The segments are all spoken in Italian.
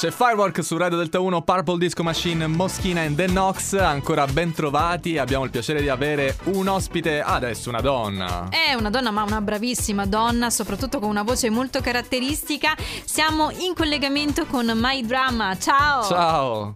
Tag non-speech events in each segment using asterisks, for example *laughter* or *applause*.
C'è Firework su Radio Delta 1, Purple Disco Machine, Moschina and The Nox. Ancora ben trovati. Abbiamo il piacere di avere un ospite adesso, una donna. È una donna, ma una bravissima donna, soprattutto con una voce molto caratteristica. Siamo in collegamento con My Drama. Ciao! Ciao!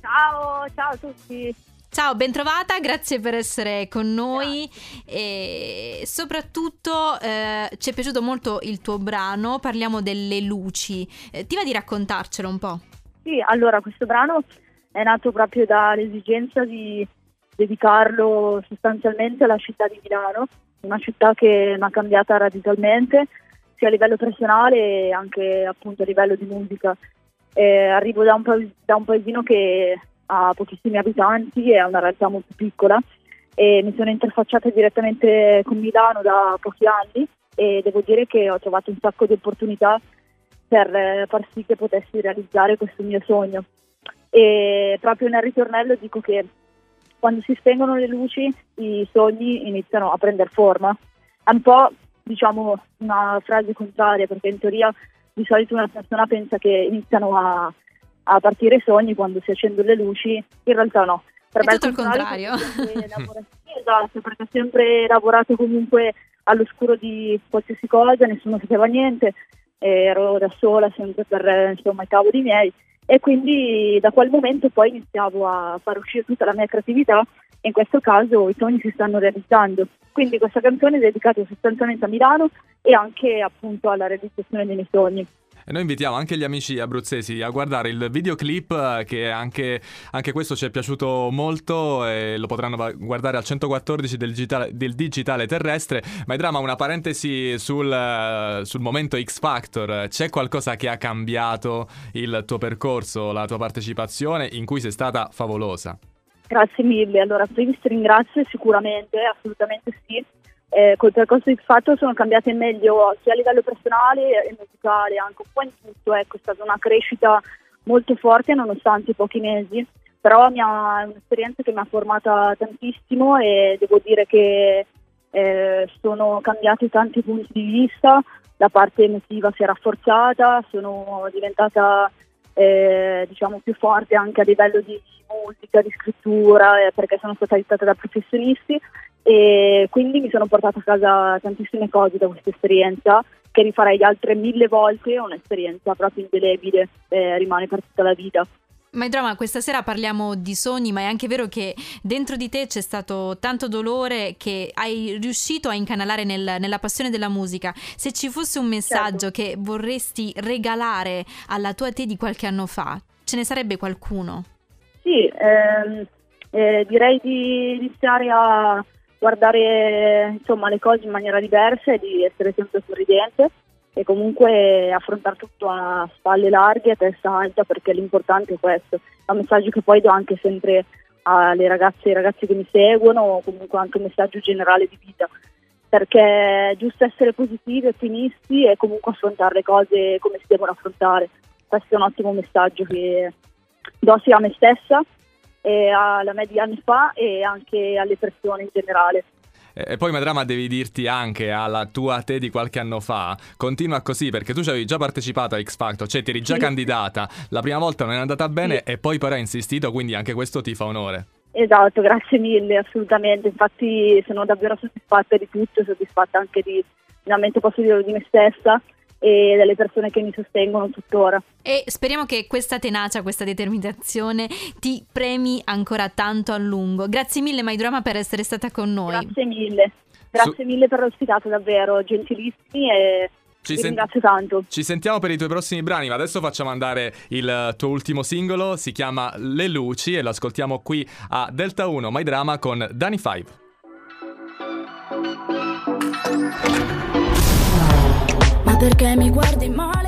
Ciao, ciao a tutti. Ciao, bentrovata, grazie per essere con noi e soprattutto eh, ci è piaciuto molto il tuo brano, parliamo delle luci. Eh, ti va di raccontarcelo un po'? Sì, allora questo brano è nato proprio dall'esigenza di dedicarlo sostanzialmente alla città di Milano, una città che mi ha cambiata radicalmente sia a livello personale e anche appunto a livello di musica. Eh, arrivo da un, pa- da un paesino che ha pochissimi abitanti, è una realtà molto piccola e mi sono interfacciata direttamente con Milano da pochi anni e devo dire che ho trovato un sacco di opportunità per eh, far sì che potessi realizzare questo mio sogno. E proprio nel ritornello dico che quando si spengono le luci i sogni iniziano a prendere forma. È un po' diciamo una frase contraria perché in teoria di solito una persona pensa che iniziano a a partire i sogni quando si accendono le luci, in realtà no. Per è tutto il contrario. *laughs* esatto, perché ho sempre lavorato comunque all'oscuro di qualsiasi cosa, nessuno sapeva niente, ero da sola sempre per insomma, i cavoli miei e quindi da quel momento poi iniziavo a far uscire tutta la mia creatività e in questo caso i sogni si stanno realizzando. Quindi questa canzone è dedicata sostanzialmente a Milano e anche appunto alla realizzazione dei miei sogni. E noi invitiamo anche gli amici abruzzesi a guardare il videoclip eh, che anche, anche questo ci è piaciuto molto e lo potranno guardare al 114 del digitale, del digitale terrestre. Ma è drama una parentesi sul, eh, sul momento X Factor. C'è qualcosa che ha cambiato il tuo percorso, la tua partecipazione in cui sei stata favolosa? Grazie mille, allora prima ti ringrazio sicuramente, assolutamente sì eh, col percorso di fatto sono cambiate meglio sia a livello personale e musicale, anche un po' in tutto, ecco, è stata una crescita molto forte nonostante i pochi mesi, però mia, è un'esperienza che mi ha formata tantissimo e devo dire che eh, sono cambiati tanti punti di vista, la parte emotiva si è rafforzata, sono diventata eh, diciamo più forte anche a livello di musica, di scrittura, eh, perché sono stata aiutata da professionisti e quindi mi sono portata a casa tantissime cose da questa esperienza che rifarei altre mille volte, è un'esperienza proprio indelebile, eh, rimane per tutta la vita. Ma Drama, questa sera parliamo di sogni, ma è anche vero che dentro di te c'è stato tanto dolore che hai riuscito a incanalare nel, nella passione della musica. Se ci fosse un messaggio certo. che vorresti regalare alla tua te di qualche anno fa, ce ne sarebbe qualcuno? Sì, ehm, eh, direi di iniziare a guardare insomma, le cose in maniera diversa e di essere sempre sorridente e comunque affrontare tutto a spalle larghe, a testa alta perché l'importante è questo. È un messaggio che poi do anche sempre alle ragazze e ai ragazzi che mi seguono o comunque anche un messaggio generale di vita perché è giusto essere positivi, ottimisti e comunque affrontare le cose come si devono affrontare. Questo è un ottimo messaggio che do sia a me stessa eh, alla me di anni fa e anche alle persone in generale. E poi Madrama devi dirti anche alla tua te di qualche anno fa, continua così perché tu ci avevi già partecipato a X Factor, cioè ti eri già sì. candidata, la prima volta non è andata bene sì. e poi però hai insistito, quindi anche questo ti fa onore. Esatto, grazie mille, assolutamente, infatti sono davvero soddisfatta di tutto, soddisfatta anche di, finalmente posso dire di me stessa e delle persone che mi sostengono tuttora. E speriamo che questa tenacia, questa determinazione ti premi ancora tanto a lungo. Grazie mille Maidrama per essere stata con noi. Grazie mille, grazie Su- mille per l'ospitato davvero, gentilissimi e ci, sen- tanto. ci sentiamo per i tuoi prossimi brani, ma adesso facciamo andare il tuo ultimo singolo, si chiama Le Luci e lo ascoltiamo qui a Delta 1 My Drama con Danny 5. Perché mi guardi male